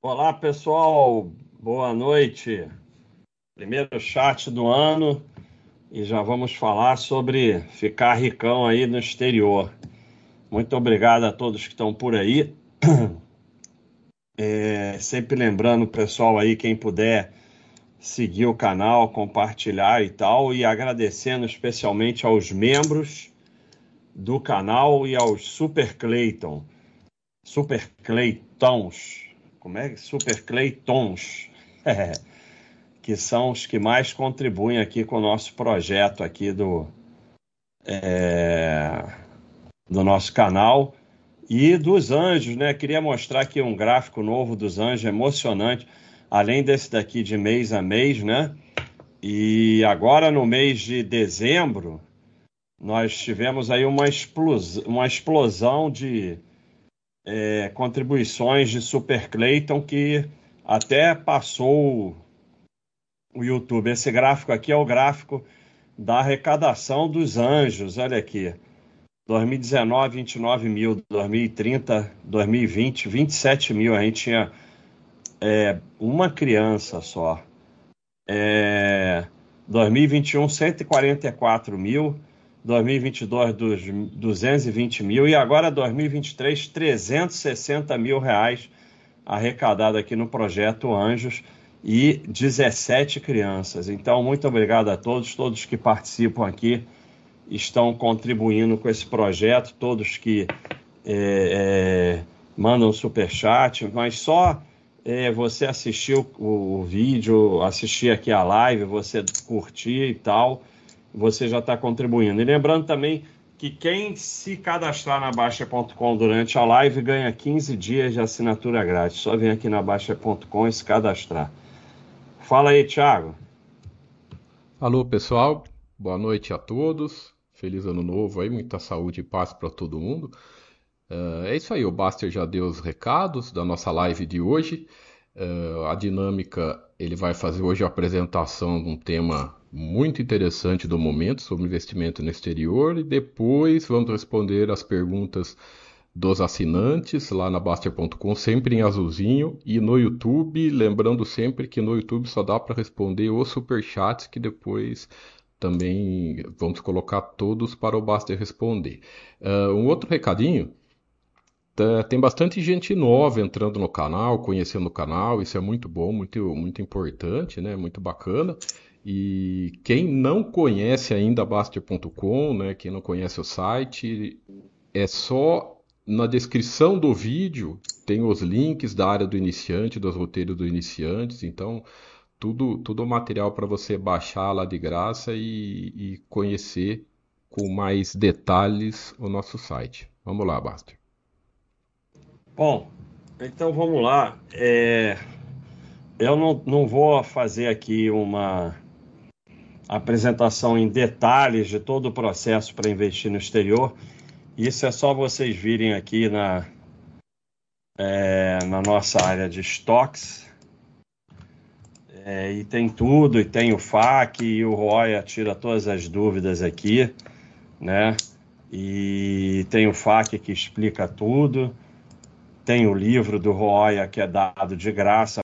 Olá, pessoal. Boa noite. Primeiro chat do ano e já vamos falar sobre ficar ricão aí no exterior. Muito obrigado a todos que estão por aí. É, sempre lembrando, pessoal aí, quem puder seguir o canal, compartilhar e tal, e agradecendo especialmente aos membros do canal e aos Super Clayton, Super Claytons, como é? Super Claytons, que são os que mais contribuem aqui com o nosso projeto aqui do, é, do nosso canal e dos anjos, né? Queria mostrar aqui um gráfico novo dos anjos, emocionante, além desse daqui de mês a mês, né? E agora no mês de dezembro, nós tivemos aí uma explosão, uma explosão de é, contribuições de Super Clayton que até passou o YouTube. Esse gráfico aqui é o gráfico da arrecadação dos anjos. Olha aqui. 2019, 29 mil. 2030, 2020, 27 mil. A gente tinha é, uma criança só. É, 2021, 144 mil. 2022 dos 220 mil e agora 2023 360 mil reais arrecadado aqui no projeto Anjos e 17 crianças. Então, muito obrigado a todos, todos que participam aqui estão contribuindo com esse projeto, todos que é, é, mandam super chat, mas só é, você assistir o, o, vídeo, assistir aqui a live, você curtir e tal você já está contribuindo. E lembrando também que quem se cadastrar na Baixa.com durante a live ganha 15 dias de assinatura grátis. Só vem aqui na Baixa.com e se cadastrar. Fala aí, Thiago. Alô, pessoal. Boa noite a todos. Feliz ano novo aí, muita saúde e paz para todo mundo. Uh, é isso aí, o Baster já deu os recados da nossa live de hoje. Uh, a dinâmica, ele vai fazer hoje a apresentação de um tema muito interessante do momento sobre investimento no exterior e depois vamos responder as perguntas dos assinantes lá na Baster.com, sempre em azulzinho e no YouTube, lembrando sempre que no YouTube só dá para responder os superchats que depois também vamos colocar todos para o Baster responder. Uh, um outro recadinho, tá, tem bastante gente nova entrando no canal, conhecendo o canal, isso é muito bom, muito, muito importante, né? muito bacana. E quem não conhece ainda Baster.com, né, quem não conhece o site, é só na descrição do vídeo tem os links da área do iniciante, dos roteiros do iniciantes, então tudo tudo material para você baixar lá de graça e, e, conhecer com mais detalhes o nosso site. Vamos lá, Baster. Bom, então vamos lá. É... Eu não, não vou fazer aqui uma apresentação em detalhes de todo o processo para investir no exterior. Isso é só vocês virem aqui na, é, na nossa área de estoques. É, e tem tudo, e tem o FAQ, e o Roya tira todas as dúvidas aqui, né? E tem o FAQ que explica tudo. Tem o livro do Roya que é dado de graça